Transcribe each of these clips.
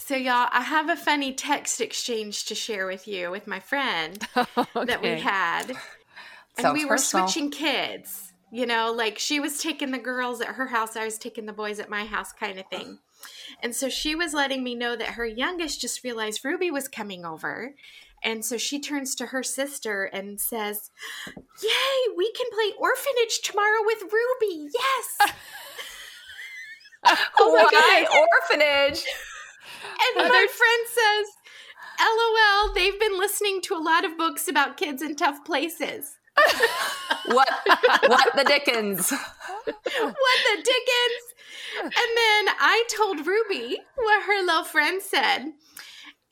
So, y'all, I have a funny text exchange to share with you with my friend okay. that we had. And Sounds we were personal. switching kids. You know, like she was taking the girls at her house, I was taking the boys at my house, kind of thing. And so she was letting me know that her youngest just realized Ruby was coming over. And so she turns to her sister and says, Yay, we can play orphanage tomorrow with Ruby. Yes. Oh my Why goodness. orphanage? And my friend says, LOL, they've been listening to a lot of books about kids in tough places. What? What the Dickens? what the dickens? And then I told Ruby what her little friend said,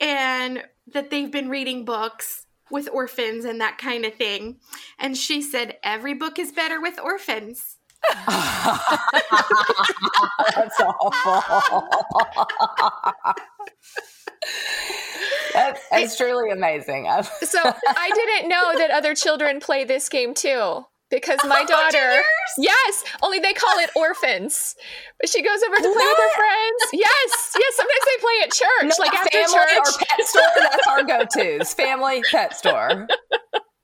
and that they've been reading books with orphans and that kind of thing. And she said, Every book is better with orphans. That's awful. that's, that's truly amazing. So I didn't know that other children play this game too. Because my Oh, daughter, yes, only they call it orphans. But she goes over to play with her friends. Yes, yes. Sometimes they play at church, Not like after family church. or pet store. That's our go-tos. Family, pet store.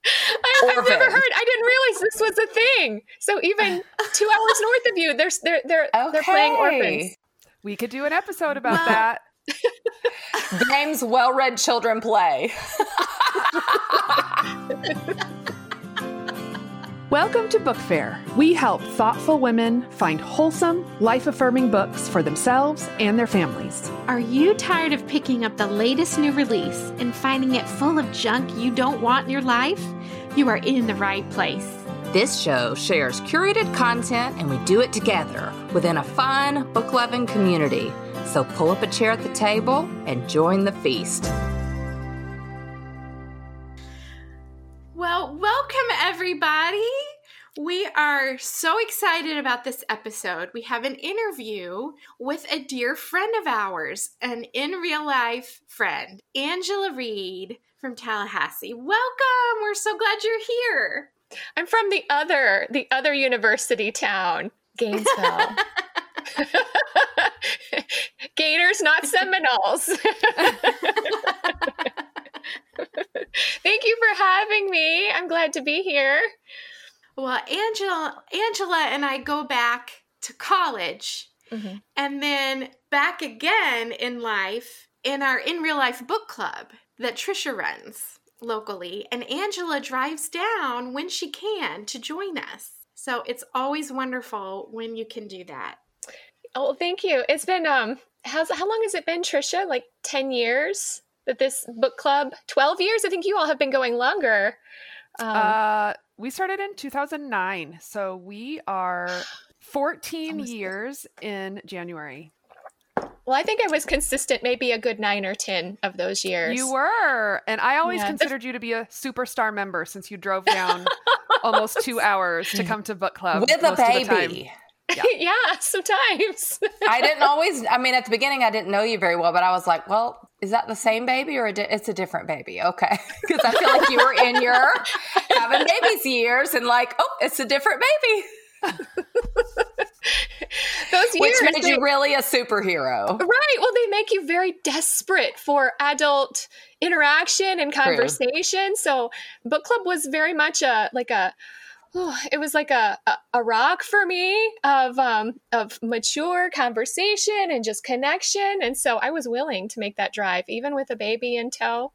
I, I've never heard. I didn't realize this was a thing. So even two hours north of you, they're they're they're, they're playing orphans. We could do an episode about Well- that. Games well-read children play. Welcome to BookFare. We help thoughtful women find wholesome, life affirming books for themselves and their families. Are you tired of picking up the latest new release and finding it full of junk you don't want in your life? You are in the right place. This show shares curated content and we do it together within a fun, book loving community. So pull up a chair at the table and join the feast. Well, welcome everybody. We are so excited about this episode. We have an interview with a dear friend of ours, an in real life friend, Angela Reed from Tallahassee. Welcome. We're so glad you're here. I'm from the other the other university town, Gainesville. Gators, not Seminoles. Thank you for having me. I'm glad to be here. Well, Angela, Angela and I go back to college Mhm. and then back again in life in our in real life book club that Trisha runs locally. And Angela drives down when she can to join us. So it's always wonderful when you can do that. Oh, thank you. It's been um how's how long has it been, Trisha? Like 10 years that this book club? 12 years? I think you all have been going longer. Um, Uh, we started in 2009, so we are 14 Almost there. years in January. well, I think I was consistent maybe a good 9 or 10 of those years. You were, and I always Yeah. considered you to be a superstar member since you drove down almost two hours to come to book club With a most of the time. baby. yeah, sometimes. I didn't always, I mean, at the beginning, I didn't know you very well, but I was like, well, is that the same baby or a di- it's a different baby? Okay. Because I feel like you were in your having babies years and like, oh, it's a different baby, those which years made they- you really a superhero. Right. Well, they make you very desperate for adult interaction and conversation. So, book club was very much a like a it was like a, a a rock for me of um of mature conversation and just connection. And so I was willing to make that drive, even with a baby in tow.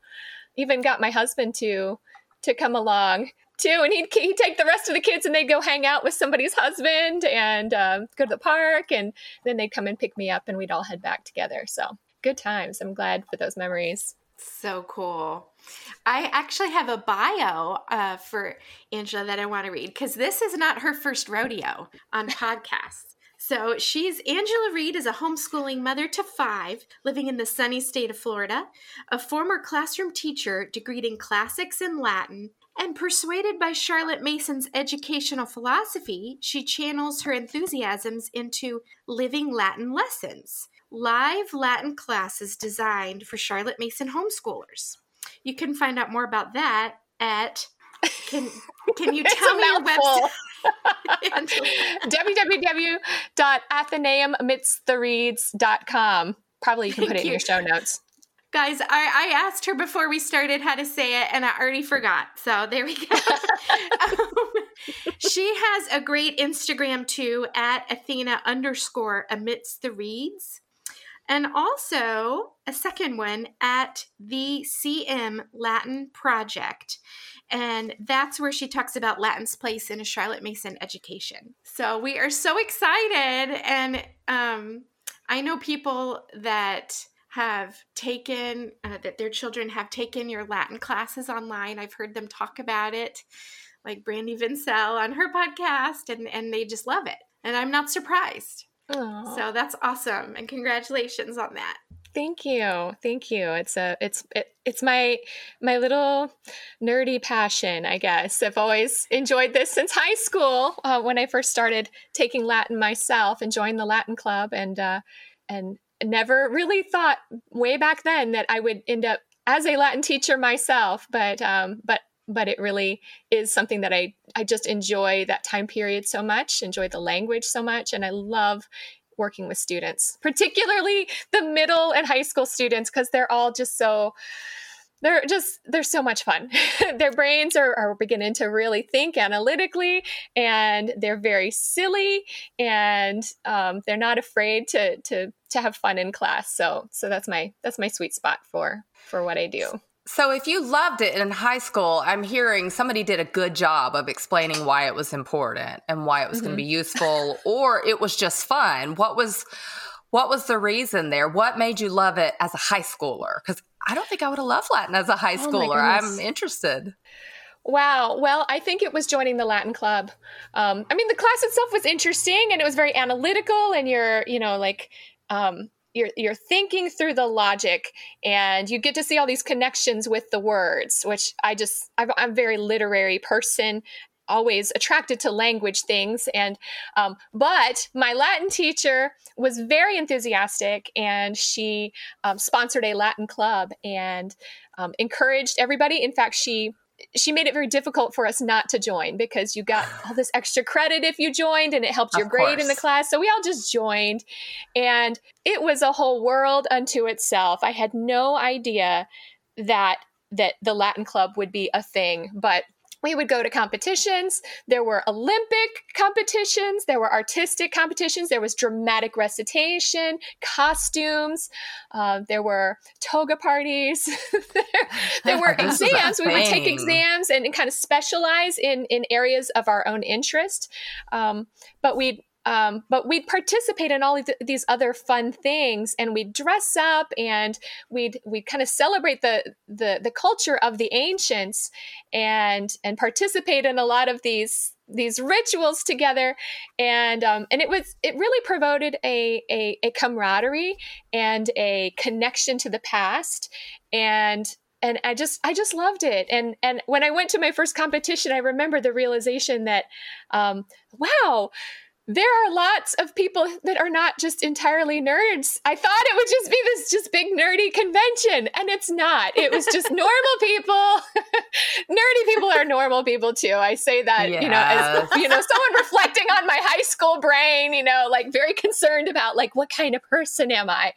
Even got my husband to to come along too, and he'd he'd take the rest of the kids and they'd go hang out with somebody's husband and um, go to the park, and then they'd come and pick me up, and we'd all head back together. So good times. I'm glad for those memories. So cool. I actually have a bio uh, for Angela that I want to read because this is not her first rodeo on podcasts. So she's Angela Reed is a homeschooling mother to five living in the sunny state of Florida, a former classroom teacher degreed in classics and Latin, and persuaded by Charlotte Mason's educational philosophy, she channels her enthusiasms into living Latin lessons, live Latin classes designed for Charlotte Mason homeschoolers. You can find out more about that at can can you tell me your website? Angela? www.athenaeumamidstthereeds.com. probably you can Thank put it in your show notes. Guys, I, I asked her before we started how to say it, and I already forgot. So there we go. um, she has a great Instagram too at Athena underscore amidst the reeds. And also a second one at the CM Latin Project. And that's where she talks about Latin's place in a Charlotte Mason education. So we are so excited. And um, I know people that have taken, uh, that their children have taken your Latin classes online. I've heard them talk about it, like Brandy Vencel on her podcast, and, and they just love it. And I'm not surprised. Aw. So that's awesome. And congratulations on that. Thank you, thank you. It's a it's it, it's my my little nerdy passion, I guess. I've always enjoyed this since high school uh, when I first started taking Latin myself and joined the Latin club, and uh, and never really thought way back then that I would end up as a Latin teacher myself. But um, but but it really is something that I I just enjoy that time period so much, enjoy the language so much, and I love working with students, particularly the middle and high school students, because they're all just so they're just they're so much fun. Their brains are, are beginning to really think analytically, and they're very silly, and um, they're not afraid to to to have fun in class. So so that's my that's my sweet spot for for what I do. So, if you loved it in high school, I'm hearing somebody did a good job of explaining why it was important and why it was going to be useful, or it was just fun. What was what was the reason there? What made you love it as a high schooler? Because I don't think I would have loved Latin as a high Oh schooler. goodness. I'm interested. Wow. Well, I think it was joining the Latin club. Um, I mean, the class itself was interesting and it was very analytical, and you're, you know, like, um, you're you're thinking through the logic, and you get to see all these connections with the words, which I just I've, I'm a very literary person. Always attracted to language things, and um, but my Latin teacher was very enthusiastic, and she um, sponsored a Latin club and um, encouraged everybody. In fact, she she made it very difficult for us not to join because you got all this extra credit if you joined and it helped your grade in the class. So we all just joined and it was a whole world unto itself. I had no idea that that the Latin club would be a thing, but we would go to competitions. There were Olympic competitions, there were artistic competitions, there was dramatic recitation, costumes, uh, there were toga parties, there, there were This is a exams. We would take exams and, and kind of specialize in in areas of our own interest. Um, but we'd um, but we'd participate in all of th- these other fun things, and we'd dress up, and we'd we'd kind of celebrate the the the culture of the ancients, and and participate in a lot of these these rituals together, and um, and it was it really promoted a, a a camaraderie and a connection to the past, and and I just I just loved it. And and when I went to my first competition, I remember the realization that, um, wow, there are lots of people that are not just entirely nerds. I thought it would just be this just big nerdy convention, and it's not. It was just normal people. nerdy people are normal people too. I say that, you know, as you know, someone reflecting on my high school brain, you know, like very concerned about like what kind of person am I?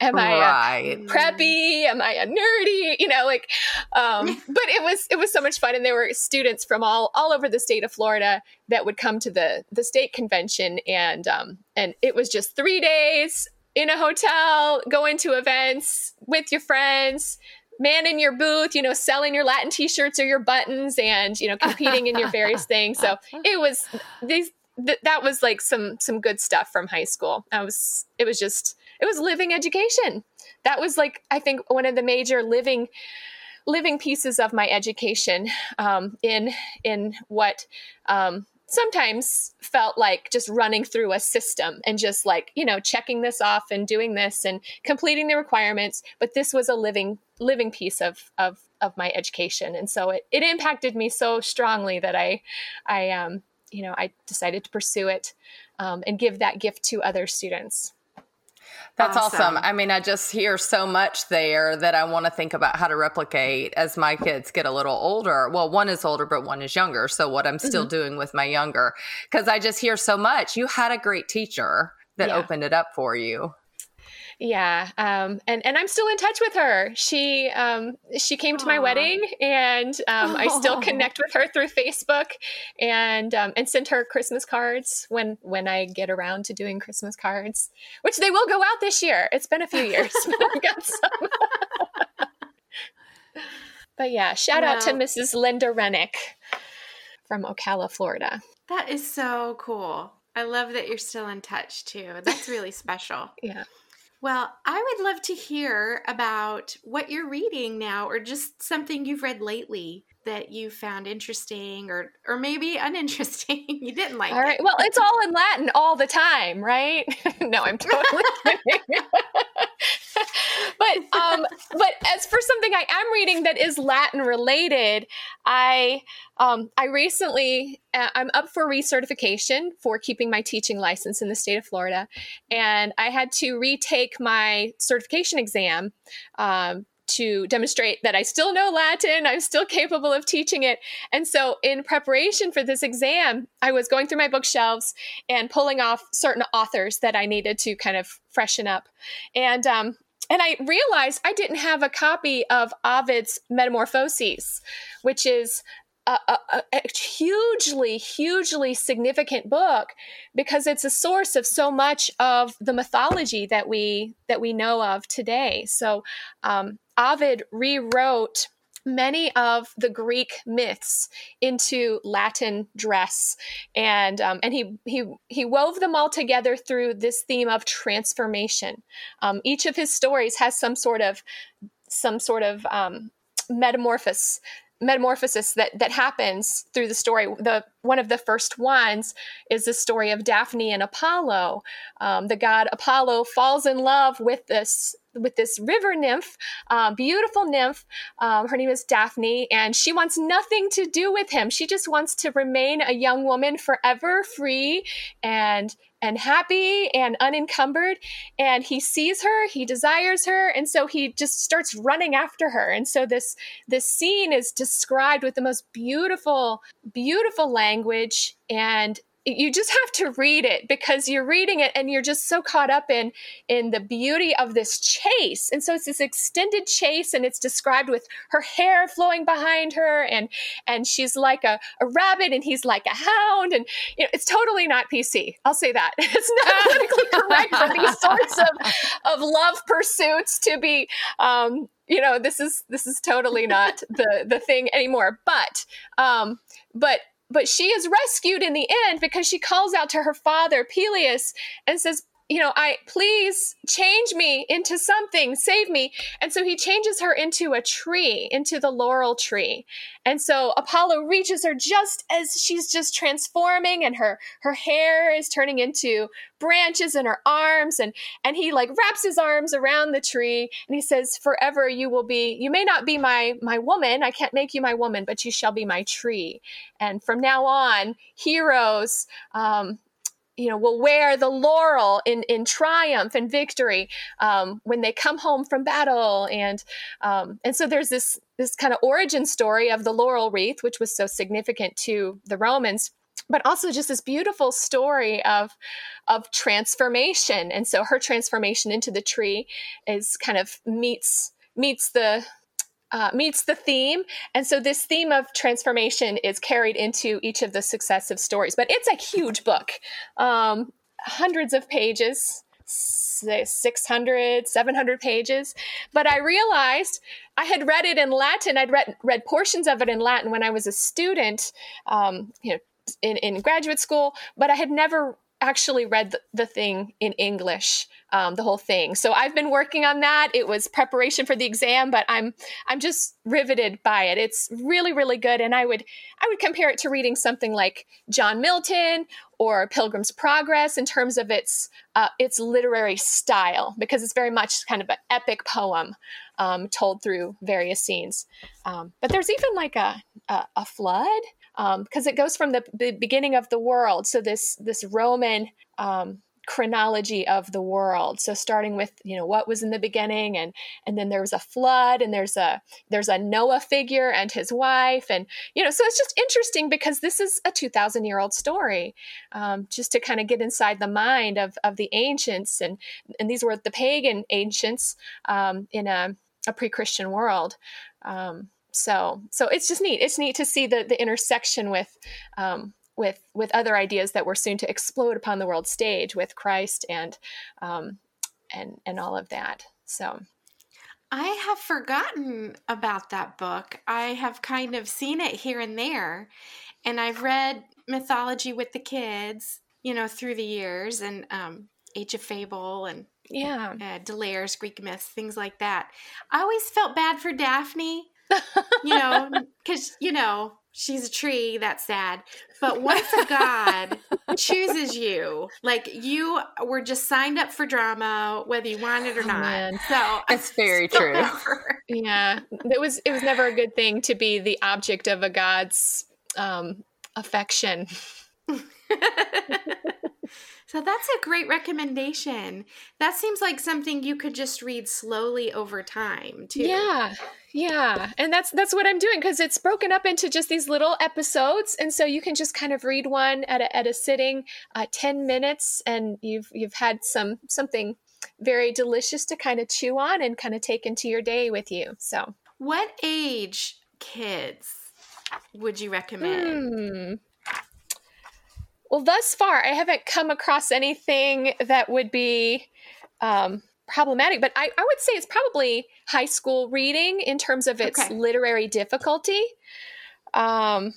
Am I a right. preppy am i a nerdy you know like um but it was it was so much fun and there were students from all all over the state of florida that would come to the the state convention and um and it was just three days in a hotel going to events with your friends man in your booth you know selling your latin t-shirts or your buttons and you know competing in your various things. So it was these th- that was like some some good stuff from high school. I was it was just it was living education. That was like i think one of the major living living pieces of my education um, in in what um, sometimes felt like just running through a system and just like you know checking this off and doing this and completing the requirements but this was a living living piece of of of my education. And so it, it impacted me so strongly that i i um you know i decided to pursue it um, and give that gift to other students That's awesome. Awesome. I mean, I just hear so much there that I want to think about how to replicate as my kids get a little older. Well, one is older, but one is younger. So, what I'm still mm-hmm. doing with my younger, because I just hear so much. You had a great teacher that Yeah. opened it up for you. Yeah, um, and and I'm still in touch with her. She um, she came to my wedding, and um, I still connect with her through Facebook, and um, and send her Christmas cards when when I get around to doing Christmas cards, which they will go out this year. It's been a few years. But yeah, shout out to Mrs. Linda Rennick from Ocala, Florida. That is so cool. I love that you're still in touch too. That's really special. Yeah. Well, I would love to hear about what you're reading now or just something you've read lately that you found interesting or or maybe uninteresting. you didn't like All right. it. Well, it's all in Latin all the time, right? no, I'm totally kidding. but um but as for something I am reading that is Latin related, I um I recently uh, I'm up for recertification for keeping my teaching license in the state of Florida, and I had to retake my certification exam um, to demonstrate that I still know Latin, I'm still capable of teaching it. And so, in preparation for this exam, I was going through my bookshelves and pulling off certain authors that I needed to kind of freshen up. And um, and I realized I didn't have a copy of Ovid's Metamorphoses, which is a, a, a, hugely, hugely significant book because it's a source of so much of the mythology that we that we know of today. So um, Ovid rewrote many of the Greek myths into Latin dress, and um, and he he he wove them all together through this theme of transformation. Um, each of his stories has some sort of some sort of um, metamorphosis metamorphosis that that happens through the story. The one of the first ones is the story of Daphne and Apollo. Um, the god Apollo falls in love with this with this river nymph, uh, beautiful nymph. Um, her name is Daphne, and she wants nothing to do with him. She just wants to remain a young woman forever, free and and happy and unencumbered. And he sees her, he desires her, and so he just starts running after her. And so this this scene is described with the most beautiful, beautiful language and you just have to read it because you're reading it and you're just so caught up in in the beauty of this chase. And so it's this extended chase and it's described with her hair flowing behind her and and she's like a, a rabbit and he's like a hound and you know it's totally not pc i'll say that. It's not politically correct for these sorts of of love pursuits to be um you know this is this is totally not the the thing anymore. But um but but she is rescued in the end because she calls out to her father Peneus and says you know, I please change me into something, save me. And so he changes her into a tree, into the laurel tree. And so Apollo reaches her just as she's just transforming and her her hair is turning into branches in her arms and and he like wraps his arms around the tree and he says forever you will be you may not be my my woman I can't make you my woman but you shall be my tree and from now on heroes um you know will wear the laurel in in triumph and victory um, when they come home from battle. And um, and so there's this this kind of origin story of the laurel wreath which was so significant to the romans but also just this beautiful story of of transformation. And so her transformation into the tree is kind of meets meets the uh, meets the theme. And so this theme of transformation is carried into each of the successive stories. But it's a huge book, um, hundreds of pages. 600 700 pages but i realized i had read it in latin i'd read, read portions of it in latin when i was a student um, you know in, in graduate school but i had never actually read the, the thing in English, um, the whole thing. So I've been working on that. It was preparation for the exam, but I'm I'm just riveted by it. It's really really good, and I would I would compare it to reading something like John Milton or Pilgrim's Progress in terms of its uh, its literary style, because it's very much kind of an epic poem um, told through various scenes. Um, but there's even like a, a, a flood because um, it goes from the, beginning of the world. So this this Roman um, chronology of the world. So starting with you know what was in the beginning and and then there was a flood and there's a there's a noah figure and his wife and you know so it's just interesting because this is a 2000 year old story um, just to kind of get inside the mind of of the ancients and and these were the pagan ancients um, in a, a pre-christian world um, so so it's just neat. It's neat to see the the intersection with um, with with other ideas that were soon to explode upon the world stage with Christ and um, and and all of that. So I have forgotten about that book. I have kind of seen it here and there, and I've read mythology with the kids, you know, through the years, and um, Age of Fable and yeah, uh, D'Aulaire's Greek myths, things like that. I always felt bad for Daphne, you know, because you know she's a tree that's sad. But once a god chooses you? Like you were just signed up for drama whether you wanted it or oh, not. man. so it's very true. yeah. It was it was never a good thing to be the object of a god's um affection so that's a great recommendation. That seems like something you could just read slowly over time, too. Yeah. Yeah. And that's that's what I'm doing cuz it's broken up into just these little episodes and so you can just kind of read one at a at a sitting uh, 10 minutes and you've you've had some something very delicious to kind of chew on and kind of take into your day with you. So, what age kids would you recommend? Hmm. Well, thus far, I haven't come across anything that would be um, problematic, but I, I, would say it's probably high school reading in terms of its okay. literary difficulty. Um,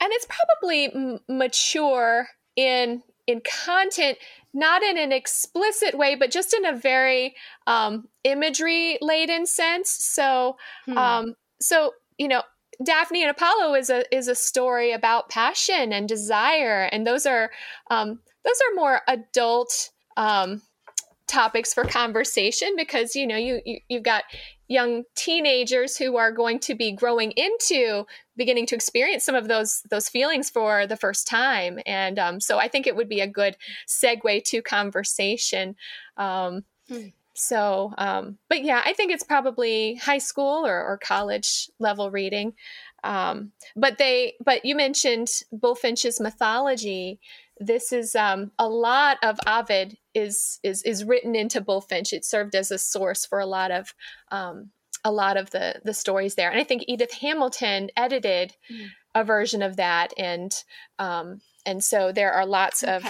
and it's probably m- mature in in content not in an explicit way but just in a very um, imagery laden sense so hmm. um, so you know Daphne and Apollo is a is a story about passion and desire, and those are um, those are more adult um, topics for conversation because you know you, you you've got young teenagers who are going to be growing into beginning to experience some of those those feelings for the first time and um, so i think it would be a good segue to conversation um, hmm. So, um, but yeah, I think it's probably high school or, or college level reading. Um, but they, but you mentioned Bulfinch's mythology. This is um, a lot of Ovid is is is written into Bullfinch. It served as a source for a lot of um, a lot of the the stories there. And I think Edith Hamilton edited mm. a version of that, and um, and so there are lots okay. of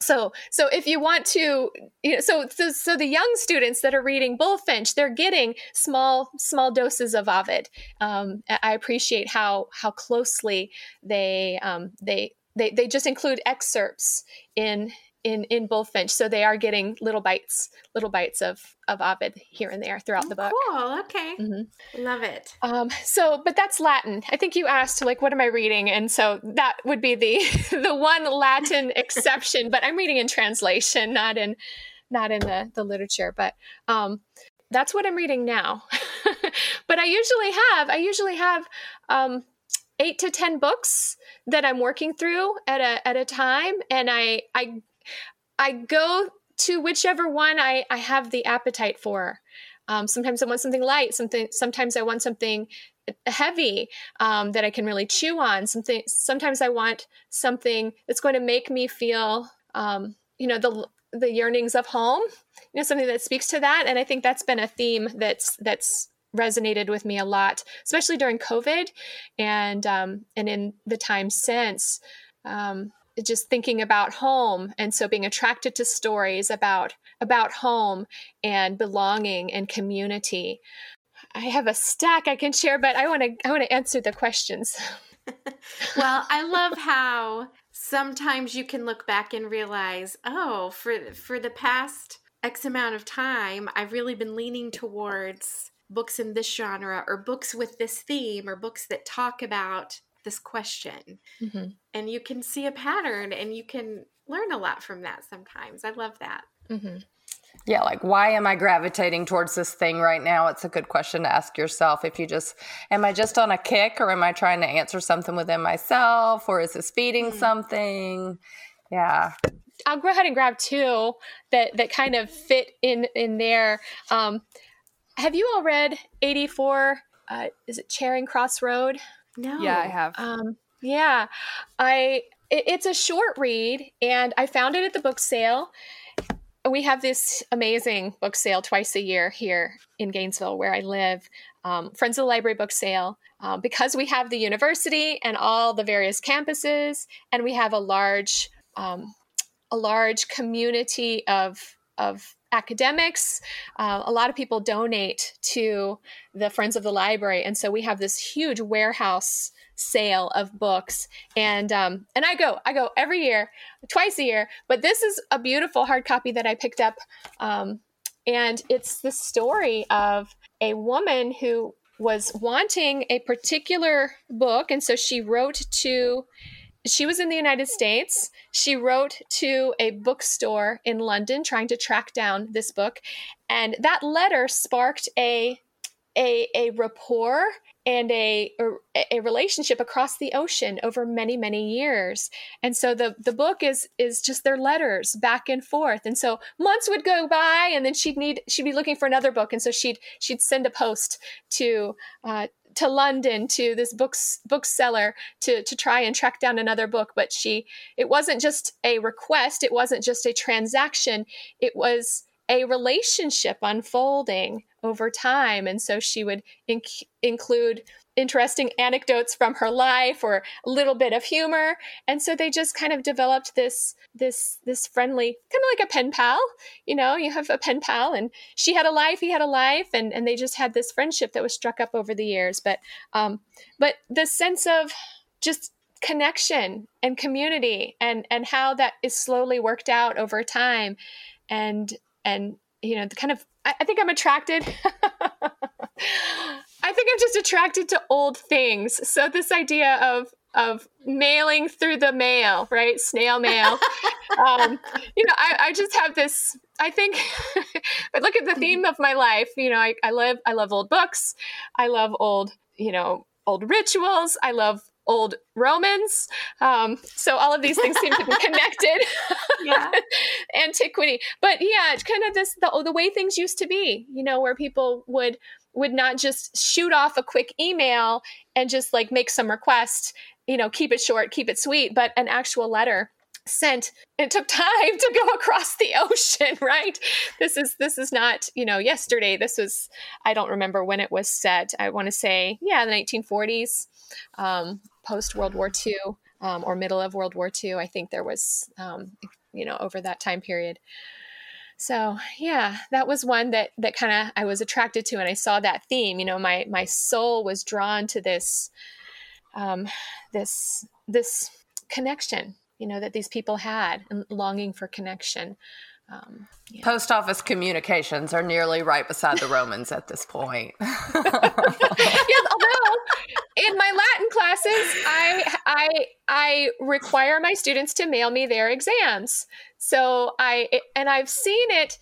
so so if you want to you know so, so so the young students that are reading bulfinch they're getting small small doses of ovid. Um, i appreciate how how closely they um, they they they just include excerpts in in in Bulfinch, so they are getting little bites, little bites of of Ovid here and there throughout oh, the book. Cool. Okay. Mm-hmm. Love it. Um. So, but that's Latin. I think you asked like, what am I reading? And so that would be the the one Latin exception. But I'm reading in translation, not in not in the the literature. But um, that's what I'm reading now. but I usually have I usually have um eight to ten books that I'm working through at a at a time, and I I I go to whichever one I, I have the appetite for. Um, sometimes I want something light. Something. Sometimes I want something heavy um, that I can really chew on. Something. Sometimes I want something that's going to make me feel, um, you know, the the yearnings of home. You know, something that speaks to that. And I think that's been a theme that's that's resonated with me a lot, especially during COVID, and um, and in the time since. Um, just thinking about home and so being attracted to stories about about home and belonging and community. I have a stack i can share but i want to i want to answer the questions. Well i love how sometimes you can look back and realize oh for for the past x amount of time i've really been leaning towards books in this genre or books with this theme or books that talk about this question mm-hmm. and you can see a pattern and you can learn a lot from that sometimes i love that mm-hmm. yeah like why am i gravitating towards this thing right now it's a good question to ask yourself if you just am i just on a kick or am i trying to answer something within myself or is this feeding mm-hmm. something yeah I'll go ahead and grab two that that kind of fit in in there. Um, have you all read 84? Uh, is it Charing Cross Road? No. Yeah, I have. Um, yeah, I. It, it's a short read, and I found it at the book sale. We have this amazing book sale twice a year here in Gainesville, where I live. Um, Friends of the Library book sale. Uh, because we have the university and all the various campuses, and we have a large, um, a large community of of academics. Uh, a lot of people donate to the Friends of the Library, and so we have this huge warehouse sale of books. And um, and I go, I go every year, twice a year. But this is a beautiful hard copy that I picked up, um, and it's the story of a woman who was wanting a particular book, and so she wrote to she was in the United States. She wrote to a bookstore in London trying to track down this book. And that letter sparked a a, a rapport and a, a relationship across the ocean over many many years and so the the book is is just their letters back and forth and so months would go by and then she'd need she'd be looking for another book and so she'd she'd send a post to uh, to London to this books bookseller to to try and track down another book but she it wasn't just a request it wasn't just a transaction it was a relationship unfolding over time. And so she would inc- include interesting anecdotes from her life or a little bit of humor. And so they just kind of developed this this this friendly kind of like a pen pal you know you have a pen pal and she had a life he had a life and and they just had this friendship that was struck up over the years. But um but the sense of just connection and community and and how that is slowly worked out over time. And and you know the kind of I, I think i'm attracted I think I'm just attracted to old things. So this idea of of mailing through the mail, right? Snail mail. um, you know, I, I, just have this. I think, but look at the theme of my life. You know, I, I love I love old books. I love old, you know, old rituals. I love old Romans. Um, so all of these things seem to be connected. yeah. Antiquity. But yeah, it's kind of this the, the way things used to be, you know, where people would would not just shoot off a quick email and just like make some request, you know, keep it short, keep it sweet, but an actual letter sent it took time to go across the ocean right this is this is not you know yesterday this was i don't remember when it was set i want to say yeah the 1940s um, post world war ii um, or middle of world war ii i think there was um, you know over that time period so yeah that was one that that kind of i was attracted to and i saw that theme you know my my soul was drawn to this um this this connection you know that these people had and longing for connection um, yeah. Post office communications are nearly right beside the Romans at this point. yes, although in my Latin classes, I I I require my students to mail me their exams. So I and I've seen it.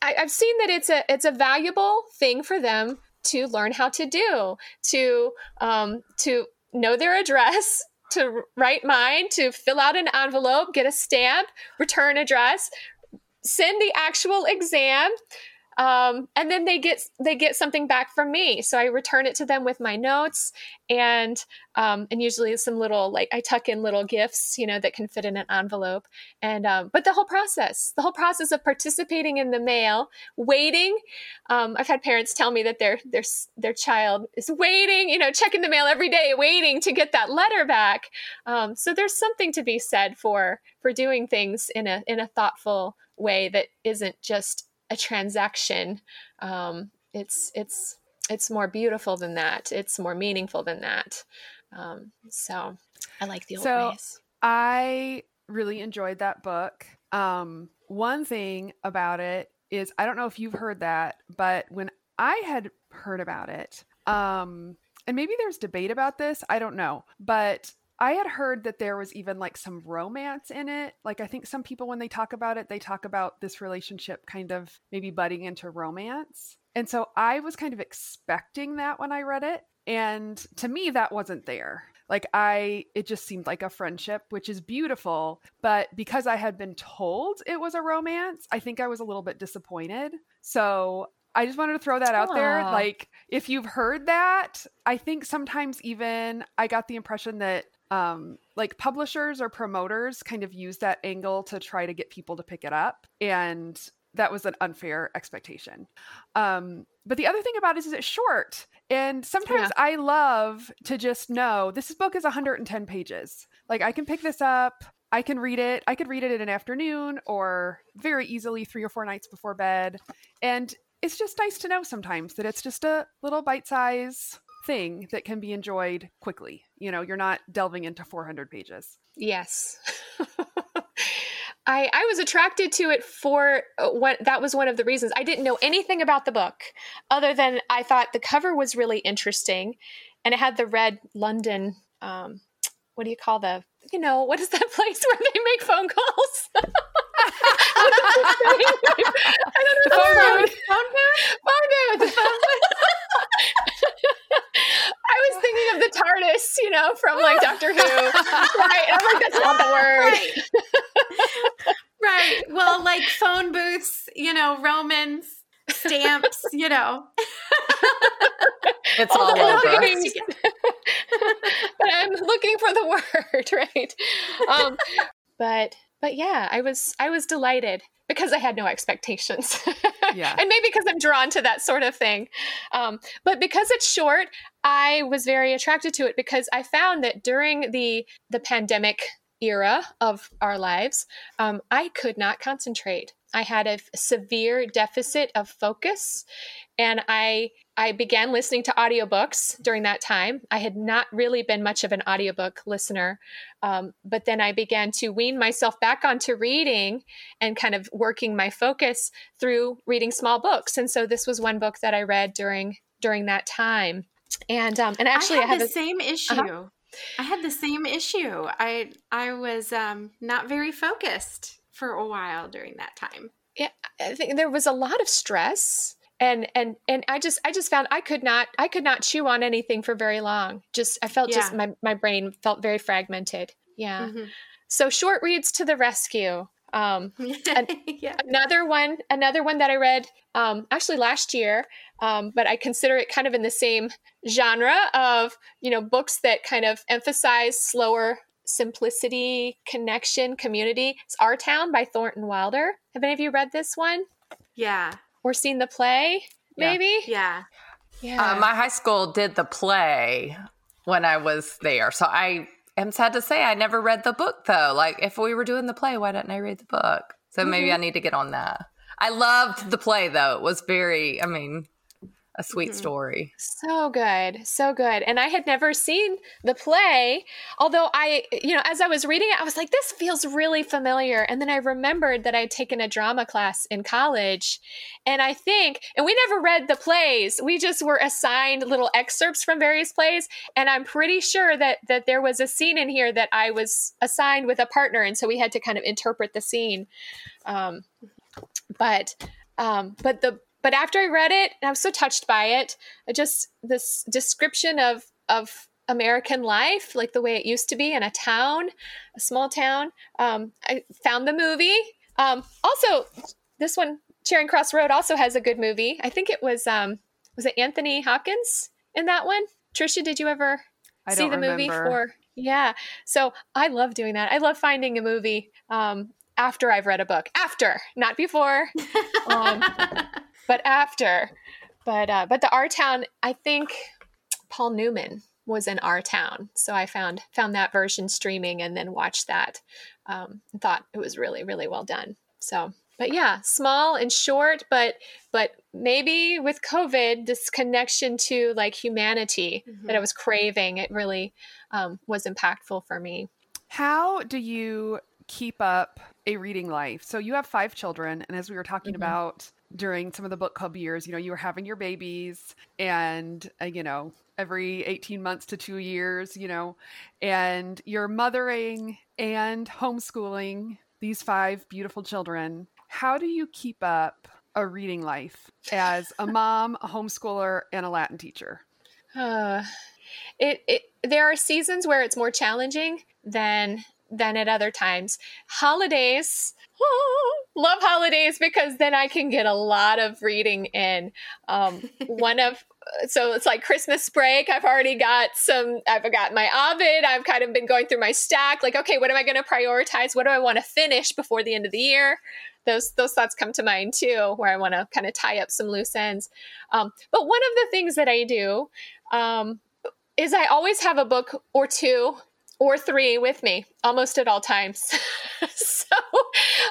I, I've seen that it's a it's a valuable thing for them to learn how to do to um, to know their address to write mine to fill out an envelope get a stamp return address send the actual exam um, and then they get they get something back from me. So i return it to them with my notes and um, and usually some little like i tuck in little gifts you know that can fit in an envelope. And um, but the whole process the whole process of participating in the mail waiting um, i've had parents tell me that their their their child is waiting you know checking the mail every day waiting to get that letter back. Um, so there's something to be said for for doing things in a in a thoughtful way that isn't just a transaction. Um, it's it's it's more beautiful than that. It's more meaningful than that. Um, so I like the old so ways. I really enjoyed that book. Um, one thing about it is I don't know if you've heard that, but when I had heard about it, um, and maybe there's debate about this, I don't know, but I had heard that there was even like some romance in it. Like I think some people when they talk about it, they talk about this relationship kind of maybe budding into romance. And so I was kind of expecting that when I read it. And to me, that wasn't there. Like I it just seemed like a friendship, which is beautiful, but because I had been told it was a romance, I think I was a little bit disappointed. So I just wanted to throw that out there. Like, if you've heard that, I think sometimes even I got the impression that um, like publishers or promoters kind of use that angle to try to get people to pick it up. And that was an unfair expectation. Um, but the other thing about it is it's short. And sometimes I love to just know this book is 110 pages. Like I can pick this up, I can read it. I could read it in an afternoon or very easily three or four nights before bed. And it's just nice to know sometimes that it's just a little bite size thing that can be enjoyed quickly. You know, you're not delving into 400 pages. Yes. I, I was attracted to it for uh, what that was one of the reasons. I didn't know anything about the book other than I thought the cover was really interesting and it had the red London um, what do you call the you know, what is that place where they make phone calls? I don't know. Phone booth. Phone booth? Phone booth. I was thinking of the TARDIS, you know, from like Doctor Who. Right. And I'm like, that's not the word. Right. right. Well, like phone booths, you know, Romans, stamps, you know. It's all the over. things. but I'm looking for the word, right? Um, but but yeah, I was I was delighted because I had no expectations. Yeah. and maybe because I'm drawn to that sort of thing. Um, but because it's short, I was very attracted to it because I found that during the the pandemic era of our lives, um, I could not concentrate. I had a f- severe deficit of focus, and I I began listening to audiobooks during that time. I had not really been much of an audiobook listener, um, but then I began to wean myself back onto reading and kind of working my focus through reading small books. And so this was one book that I read during during that time. And um, and actually, I I, had have the a, same issue. I had the same issue. I I was um, not very focused for a while during that time. yeah, I think there was a lot of stress. And and and I just I just found I could not I could not chew on anything for very long. Just I felt just my my brain felt very fragmented. Yeah. Mhm. So short reads to the rescue. Um, yeah. another one another one that i read um, actually last year um, but i consider it kind of in the same genre of you know books that kind of emphasize slower simplicity connection community it's our town by thornton wilder have any of you read this one Yeah. or seen the play maybe Yeah. yeah Uh, my high school did the play when I was there. So I am sad to say I never read the book though. Like if we were doing the play, why didn't I read the book? So maybe I need to get on that. I loved the play though. It was very, I mean, a sweet Mhm. story. So good, so good. And I had never seen the play, although I, you know, as I was reading it, I was like, this feels really familiar. And then I remembered that I had taken a drama class in college. And I think, and we never read the plays, we just were assigned little excerpts from various plays. And I'm pretty sure that that there was a scene in here that I was assigned with a partner. And so we had to kind of interpret the scene. Um, but um, but the but after I read it, I was so touched by it. Just this description of of American life, like the way it used to be in a town, a small town. Um, I found the movie. Um, also, this one, Charing Cross Road, also has a good movie. I think it was um, was it Anthony Hopkins in that one? Trisha, did you ever I see don't the movie remember. for? Yeah. So I love doing that. I love finding a movie um, after I've read a book. After, not before Um, but after. But uh, but the Our Town, I think Paul Newman was in Our Town, so I found found that version streaming and then watched that. Um, and thought it was really really well done. So, but yeah, small and short, but but maybe with COVID, this connection to like humanity that I was craving, it really um, was impactful for me. How do you keep up a reading life? So you have five children, and as we were talking Mhm. about during some of the book club years, you know, you were having your babies, and uh, you know, every eighteen months to two years, you know, and you're mothering and homeschooling these five beautiful children. How do you keep up a reading life as a mom, a homeschooler, and a Latin teacher? Uh, it, it there are seasons where it's more challenging than than at other times. Holidays, oh, love holidays because then I can get a lot of reading in. Um, one of so it's like Christmas break. I've already got some. I've got my Ovid. I've kind of been going through my stack. Like, okay, what am I going to prioritize? What do I want to finish before the end of the year? Those those thoughts come to mind too, where I want to kind of tie up some loose ends. Um, but one of the things that I do um, is I always have a book or two or three with me almost at all times. so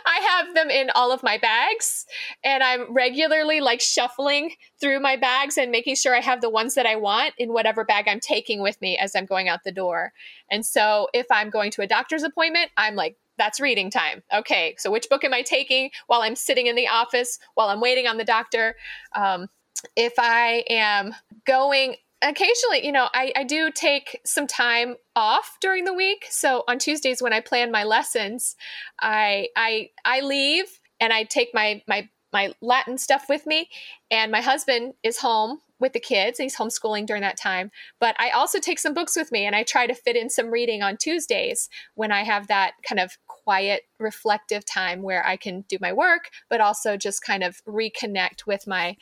I have them in all of my bags and I'm regularly like shuffling through my bags and making sure I have the ones that I want in whatever bag I'm taking with me as I'm going out the door. And so if I'm going to a doctor's appointment, I'm like, that's reading time. Okay, so which book am I taking while I'm sitting in the office, while I'm waiting on the doctor? Um, if I am going occasionally, you know, I, I do take some time off during the week. So on Tuesdays when I plan my lessons, I I I leave and I take my my my Latin stuff with me, and my husband is home with the kids. He's homeschooling during that time. But I also take some books with me and I try to fit in some reading on Tuesdays when I have that kind of quiet, reflective time where I can do my work, but also just kind of reconnect with my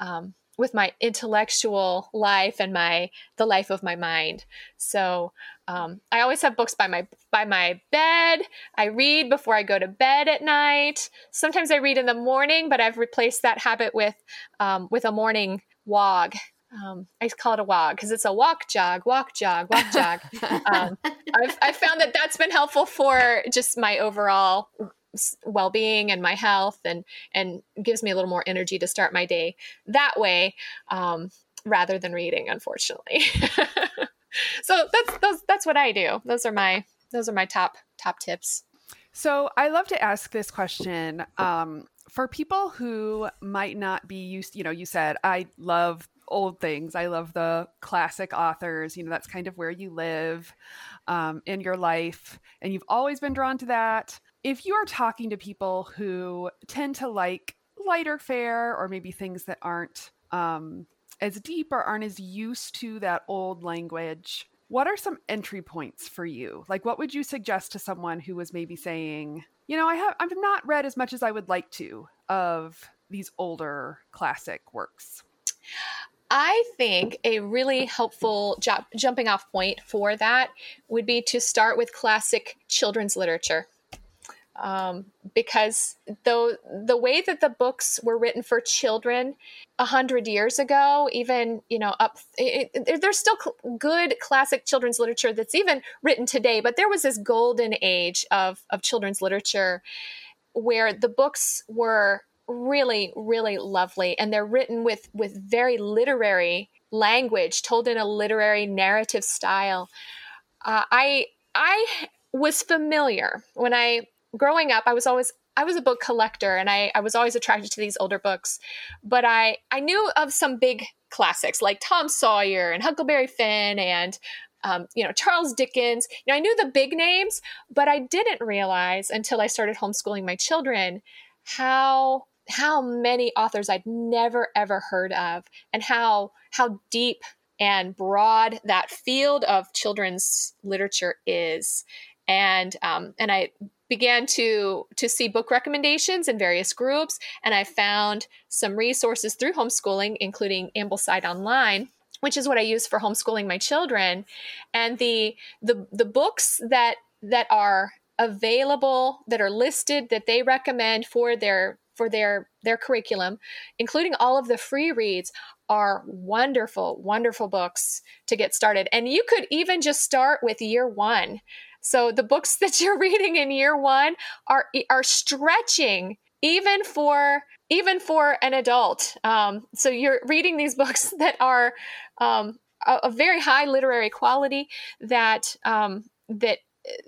um, with my intellectual life and my the life of my mind. So um, i always have books by my by my bed. I read before i go to bed at night. Sometimes i read in the morning but i've replaced that habit with um, with a morning wog um, I call it a wog because it's a walk jog, walk jog, walk jog. um, I've, I've found that that's been helpful for just my overall well-being and my health and and gives me a little more energy to start my day that way um, rather than reading unfortunately. So that's those that's what i do. Those are my those are my top top tips. So i love to ask this question um, for people who might not be used you know you said i love old things. I love the classic authors you know that's kind of where you live um, in your life and you've always been drawn to that if you are talking to people who tend to like lighter fare or maybe things that aren't um, as deep or aren't as used to that old language, what are some entry points for you? Like, what would you suggest to someone who was maybe saying, you know, I have I've not read as much as I would like to of these older classic works. I think a really helpful jumping off point for that would be to start with classic children's literature um, because though the way that the books were written for children a hundred years ago, even you know up, it, it, there's still cl- good classic children's literature that's even written today. But there was this golden age of of children's literature where the books were really really lovely and they're written with with very literary language told in a literary narrative style uh, i i was familiar when i growing up, I was always I was a book collector and I, I was always attracted to these older books. But I, I knew of some big classics like Tom Sawyer and Huckleberry Finn and um, you know Charles Dickens. You know, I knew the big names, but I didn't realize until I started homeschooling my children how how many authors I'd never ever heard of and how how deep and broad that field of children's literature is and um, and I began to to see book recommendations in various groups and i found some resources through homeschooling including ambleside online which is what i use for homeschooling my children. And the the the books that that are available that are listed that they recommend for their for their their curriculum including all of the free reads are wonderful wonderful books to get started. And you could even just start with year 1 so the books that you're reading in year one are are stretching even for even for an adult. Um, so you're reading these books that are um, a, a, very high literary quality that um, that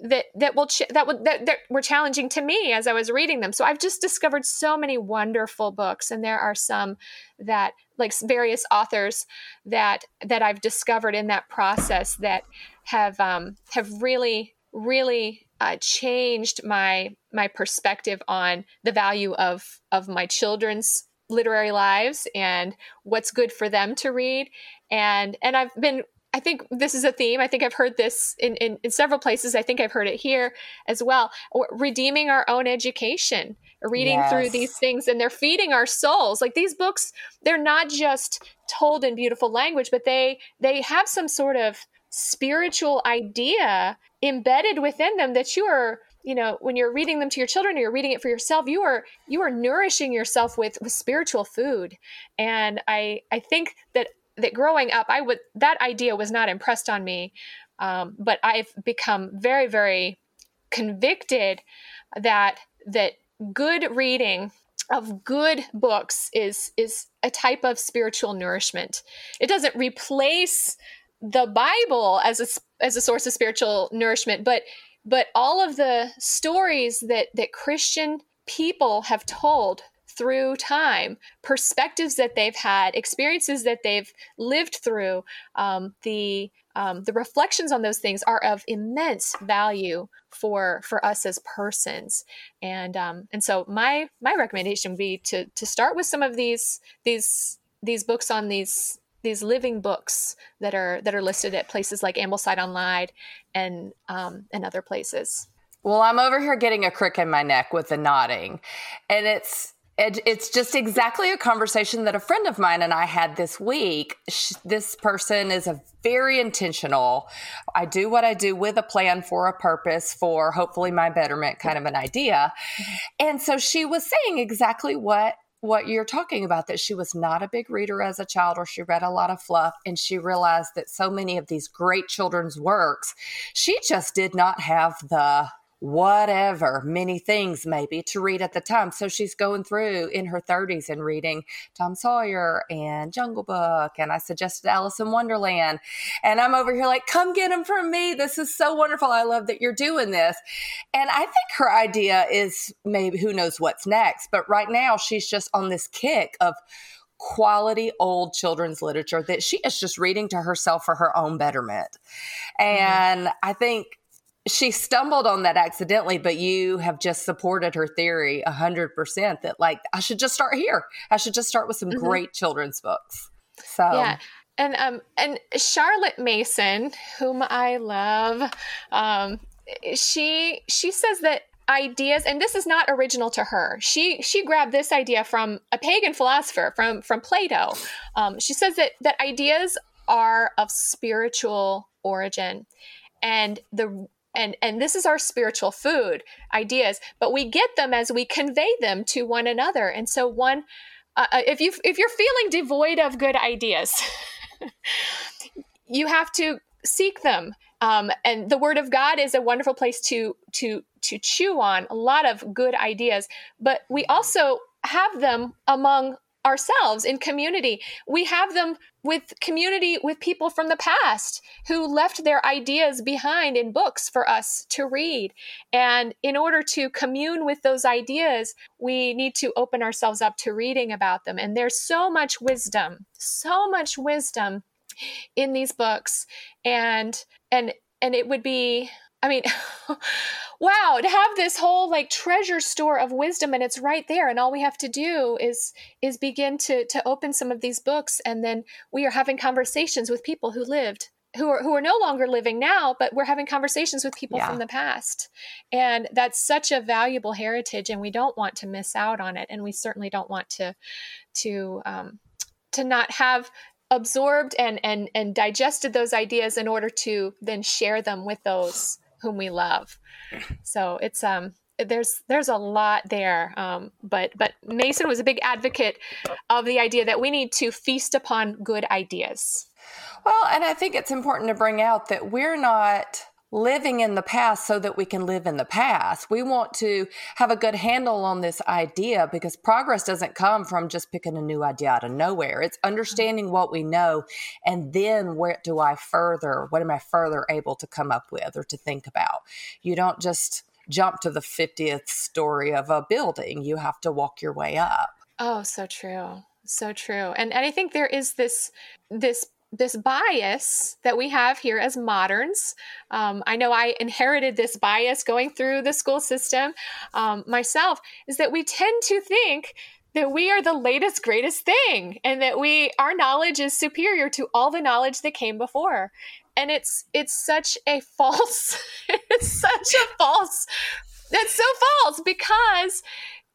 that that will ch- that would that, that were challenging to me as I was reading them. So I've just discovered so many wonderful books, and there are some that like various authors that that I've discovered in that process that have um, have really really uh, changed my my perspective on the value of of my children's literary lives and what's good for them to read and and I've been I think this is a theme. I think I've heard this in, in, in several places. I think I've heard it here as well. Redeeming our own education, reading yes. through these things, and they're feeding our souls. Like these books, they're not just told in beautiful language, but they they have some sort of spiritual idea embedded within them that you are you know when you're reading them to your children or you're reading it for yourself you are you are nourishing yourself with with spiritual food. And i i think that that growing up i would that idea was not impressed on me. Um, but i've become very very convicted that that good reading of good books is is a type of spiritual nourishment. It doesn't replace the bible as a as a source of spiritual nourishment but but all of the stories that that Christian people have told through time, perspectives that they've had, experiences that they've lived through, um, the um, the reflections on those things are of immense value for for us as persons. And um, and so my my recommendation would be to to start with some of these these these books on these these living books that are that are listed at places like Ambleside Online and um, and other places. Well, I'm over here getting a crick in my neck with the nodding, and it's it, it's just exactly a conversation that a friend of mine and I had this week. She, this person is a very intentional. I do what I do with a plan for a purpose for hopefully my betterment kind of an idea. And so she was saying exactly what what you're talking about that she was not a big reader as a child or she read a lot of fluff and she realized that so many of these great children's works she just did not have the whatever, many things maybe to read at the time. So she's going through in her 30s and reading Tom Sawyer and Jungle Book. And I suggested Alice in Wonderland. And I'm over here like, come get them from me. This is so wonderful. I love that you're doing this. And I think her idea is maybe who knows what's next. But right now, she's just on this kick of, quality old children's literature that she is just reading to herself for her own betterment. Mm-hmm. And mm-hmm. I think she stumbled on that accidentally, but you have just supported her theory a hundred percent that like I should just start here. I should just start with some mm-hmm. great children's books. So yeah. And um and Charlotte Mason, whom I love, um, she she says that ideas and this is not original to her she she grabbed this idea from a pagan philosopher from from plato um, she says that that ideas are of spiritual origin and the and and this is our spiritual food ideas but we get them as we convey them to one another. And so one uh, uh if you if you're feeling devoid of good ideas you have to seek them. Um, and the word of god is a wonderful place to to to chew on a lot of good ideas but we also have them among ourselves in community. We have them with community with people from the past who left their ideas behind in books for us to read. And in order to commune with those ideas, we need to open ourselves up to reading about them. And there's so much wisdom, so much wisdom in these books. And and and it would be I mean, wow, to have this whole like treasure store of wisdom and it's right there and all we have to do is is begin to to open some of these books and then we are having conversations with people who lived who are who are no longer living now, but we're having conversations with people yeah. from the past. And that's such a valuable heritage and we don't want to miss out on it and we certainly don't want to to um to not have absorbed and and and digested those ideas in order to then share them with those whom we love. So it's um there's there's a lot there um, but but mason was a big advocate of the idea that we need to feast upon good ideas well and i think it's important to bring out that we're not living in the past so that we can live in the past. We want to have a good handle on this idea because progress doesn't come from just picking a new idea out of nowhere. It's understanding what we know and then where do I further, what am I further able to come up with or to think about? You don't just jump to the 50th story of a building. You have to walk your way up. Oh, so true. So true. And and I think there is this this this bias that we have here as moderns. Um, I know I inherited this bias going through the school system um, myself, is that we tend to think that we are the latest greatest thing and that we our knowledge is superior to all the knowledge that came before and it's it's such a false it's such a false that's so false because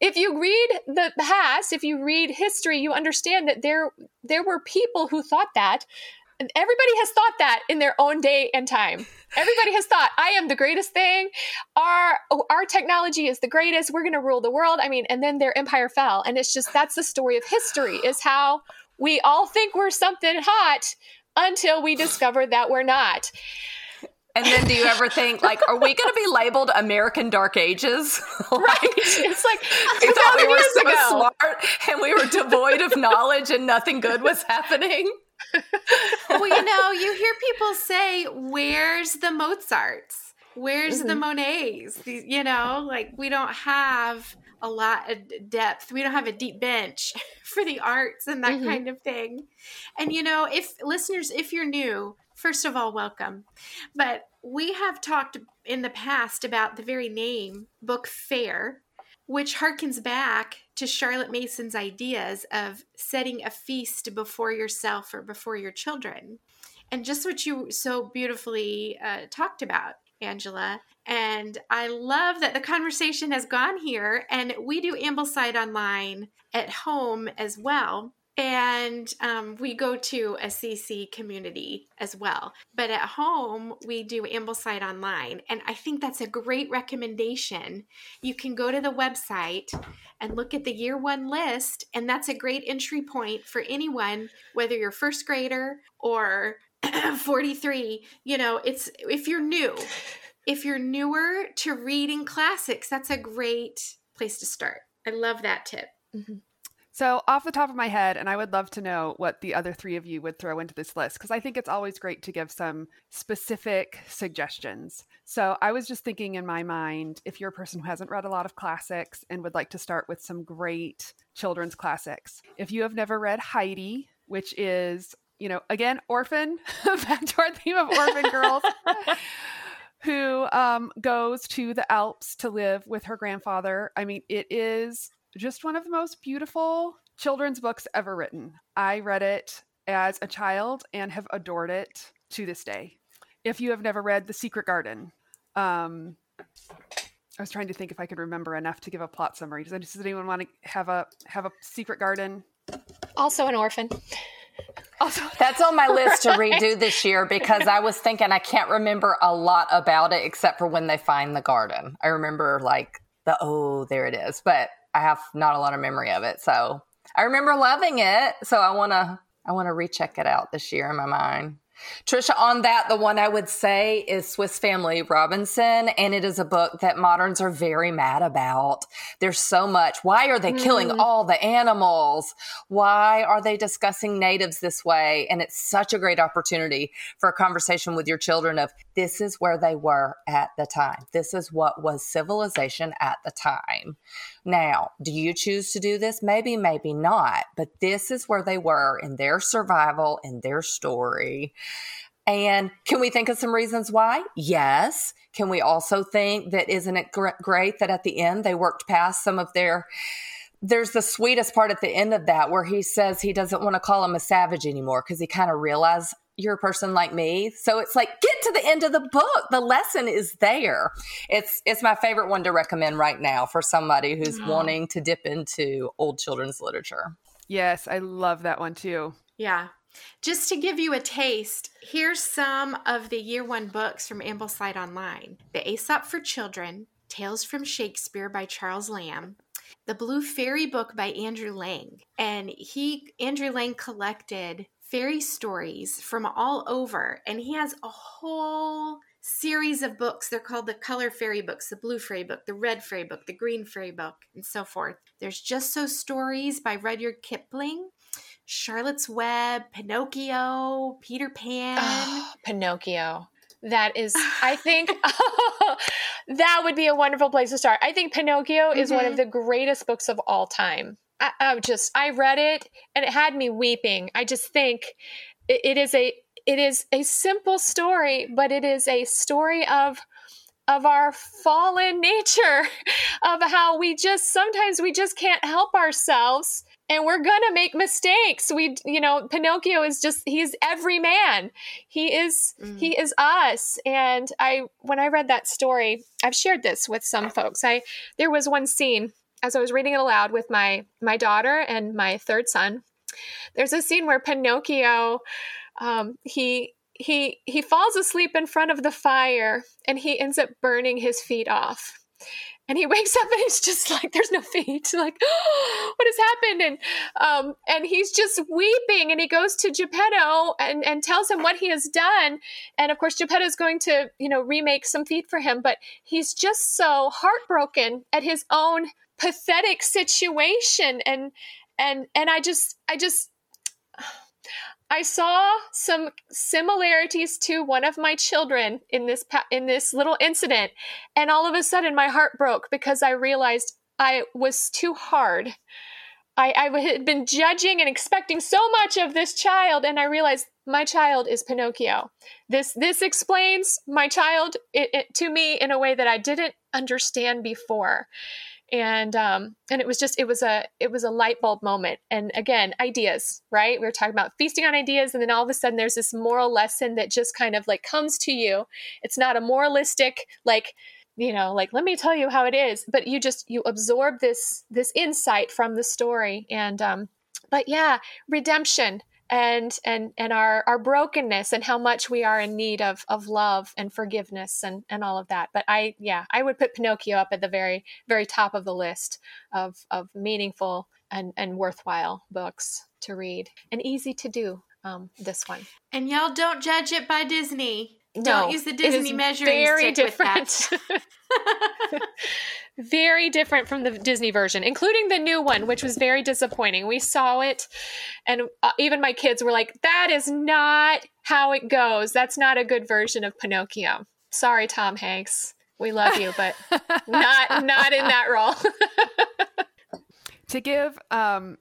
if you read the past if you read history you understand that there there were people who thought that. Everybody has thought that in their own day and time. Everybody has thought i am the greatest thing. Our our technology is the greatest. We're going to rule the world. I mean and then their empire fell. And it's just that's the story of history is how we all think we're something hot until we discover that we're not do you ever think like, are we going to be labeled American Dark Ages? like, right. It's like we thought we were so ago. smart and we were devoid of knowledge and nothing good was happening well, you know, you hear people say, "Where's the Mozarts? Where's mm-hmm. the Monets?" These, you know, like we don't have a lot of depth. We don't have a deep bench for the arts and that mm-hmm. kind of thing. And you know, if listeners, if you're new, first of all, welcome. But we have talked in the past about the very name BookFare which harkens back to Charlotte Mason's ideas of setting a feast before yourself or before your children. And just what you so beautifully uh, talked about, Angela. And I love that the conversation has gone here, and we do Ambleside Online at home as well and um, we go to a CC community as well. But at home, we do Ambleside Online, and I think that's a great recommendation. You can go to the website and look at the year one list, and that's a great entry point for anyone, whether you're first grader or 43. You know, it's if you're new, if you're newer to reading classics, that's a great place to start. I love that tip. Mm-hmm. So, off the top of my head, and I would love to know what the other three of you would throw into this list because I think it's always great to give some specific suggestions. So, I was just thinking in my mind if you're a person who hasn't read a lot of classics and would like to start with some great children's classics, if you have never read Heidi, which is, you know, again, orphan, back to our theme of orphan girls. who um, goes to the Alps to live with her grandfather. I mean, it is just one of the most beautiful children's books ever written. I read it as a child and have adored it to this day. If you have never read The Secret Garden, um, I was trying to think if I could remember enough to give a plot summary. Does, does anyone want to have a have a secret garden? Also an orphan. Also, that's on my list to redo this year because I was thinking I can't remember a lot about it except for when they find the garden. I remember like the oh, there it is, but I have not a lot of memory of it. So I remember loving it. So I want to I want to recheck it out this year in my mind. Trisha, on that, the one I would say is Swiss Family Robinson, and it is a book that moderns are very mad about. There's so much. Why are they killing mm. all the animals? Why are they discussing natives this way? And it's such a great opportunity for a conversation with your children of this is where they were at the time. This is what was civilization at the time. Now, do you choose to do this? Maybe, maybe not, but this is where they were in their survival, in their story. And can we think of some reasons why? Yes. Can we also think that isn't it great that at the end they worked past some of their there's the sweetest part at the end of that where he says he doesn't want to call him a savage anymore because he kind of realized you're a person like me. So it's like get to the end of the book. The lesson is there. It's it's my favorite one to recommend right now for somebody who's oh. wanting to dip into old children's literature. Yes, I love that one too. Yeah. Just to give you a taste, here's some of the year one books from Ambleside Online The Aesop for Children, Tales from Shakespeare by Charles Lamb, The Blue Fairy Book by Andrew Lang. And he, Andrew Lang, collected fairy stories from all over, and he has a whole series of books. They're called the color fairy books, the blue fairy book, the red fairy book, the green fairy book, and so forth. There's Just So Stories by Rudyard Kipling, Charlotte's Web, Pinocchio, Peter Pan. Oh, Pinocchio. That is, I think, that would be a wonderful place to start. I think Pinocchio mm-hmm. is one of mm-hmm. the greatest books of all time. I, I just I read it and it had me weeping. I just think it, it is a it is a simple story, but it is a story of of our fallen nature, of how we just sometimes we just can't help ourselves and we're gonna make mistakes. We you know pinocchio is just he's every man. He is mm. he is us. And i when i read that story i've shared this with some folks. I there was one scene as i was reading it aloud with my my daughter and my third son there's a scene where pinocchio um, he he he falls asleep in front of the fire and he ends up burning his feet off. And he wakes up and he's just like there's no feet. Like oh, what has happened? And um and he's just weeping and he goes to geppetto and and tells him what he has done. And of course geppetto is going to you know remake some feet for him but he's just so heartbroken at his own pathetic situation and and and i just i just I saw some similarities to one of my children in this pa- in this little incident, and all of a sudden my heart broke because I realized I was too hard. I, I had been judging and expecting so much of this child, and I realized my child is Pinocchio. This this explains my child it, it, to me in a way that I didn't understand before and um, and it was just it was a it was a light bulb moment. And again ideas right? We were talking about feasting on ideas and then all of a sudden there's this moral lesson that just kind of like comes to you. It's not a moralistic like you know like let me tell you how it is but you just you absorb this this insight from the story. And um but yeah redemption and and and our our brokenness and how much we are in need of of love and forgiveness and and all of that. But i yeah i would put pinocchio up at the very very top of the list of of meaningful and and worthwhile books to read and easy to do um this one. And y'all don't judge it by disney no, don't use the disney measuring very stick different. with that very different from the Disney version, including the new one, which was very disappointing. We saw it, and uh, even my kids were like, "That is not how it goes. That's not a good version of Pinocchio." Sorry, Tom Hanks. We love you, but not not in that role. to give um,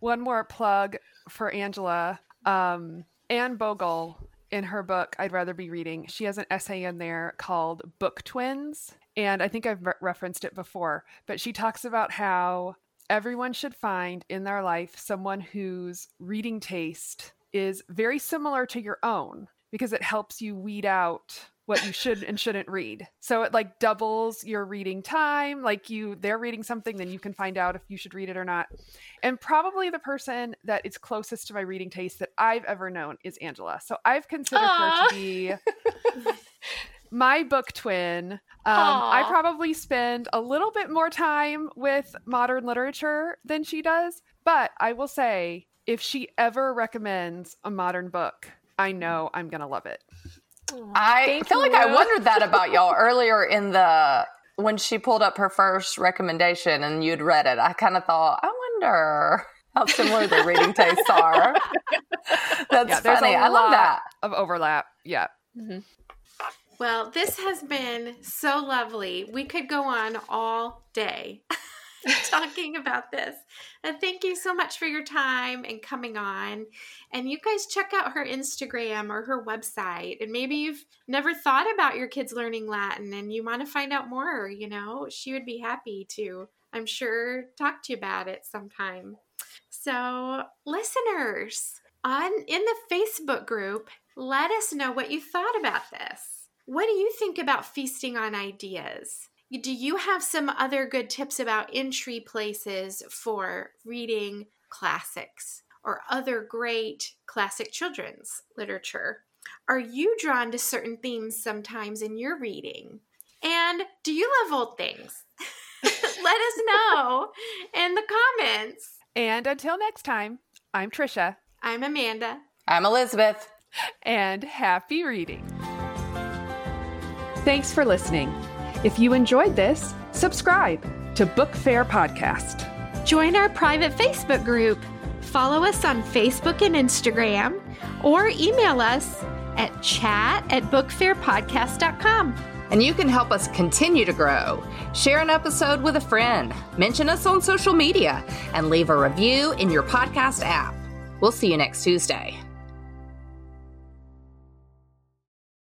one more plug for Angela, um, Anne Bogel in her book I'd Rather Be Reading, she has an essay in there called Book Twins and I think I've re- referenced it before, but she talks about how everyone should find in their life someone whose reading taste is very similar to your own because it helps you weed out what you should and shouldn't read. So it like doubles your reading time. Like you they're reading something then you can find out if you should read it or not. And probably the person that is closest to my reading taste that I've ever known is Angela. So I've considered Aww. her to be my book twin. Um, I probably spend a little bit more time with modern literature than she does, but I will say if she ever recommends a modern book, I know I'm going to love it. I feel you. like I wondered that about y'all earlier in the when she pulled up her first recommendation and you'd read it. I kind of thought, I wonder how similar their reading tastes are. That's yeah, funny. I love that of overlap. Yeah. Mm-hmm. Well, this has been so lovely. We could go on all day talking about this. And thank you so much for your time and coming on. And you guys check out her Instagram or her website. And maybe you've never thought about your kids learning Latin and you want to find out more, you know, she would be happy to, I'm sure, talk to you about it sometime. So, listeners, on in the Facebook group, let us know what you thought about this. What do you think about feasting on ideas? Do you have some other good tips about entry places for reading classics or other great classic children's literature? Are you drawn to certain themes sometimes in your reading? And do you love old things? Let us know in the comments. And until next time, I'm Trisha. I'm Amanda. I'm Elizabeth. And happy reading. Thanks for listening. If you enjoyed this, subscribe to BookFare Podcast. Join our private Facebook group. Follow us on Facebook and Instagram, or email us at chat at bookfarepodcast.com. And you can help us continue to grow. Share an episode with a friend, mention us on social media, and leave a review in your podcast app. We'll see you next Tuesday.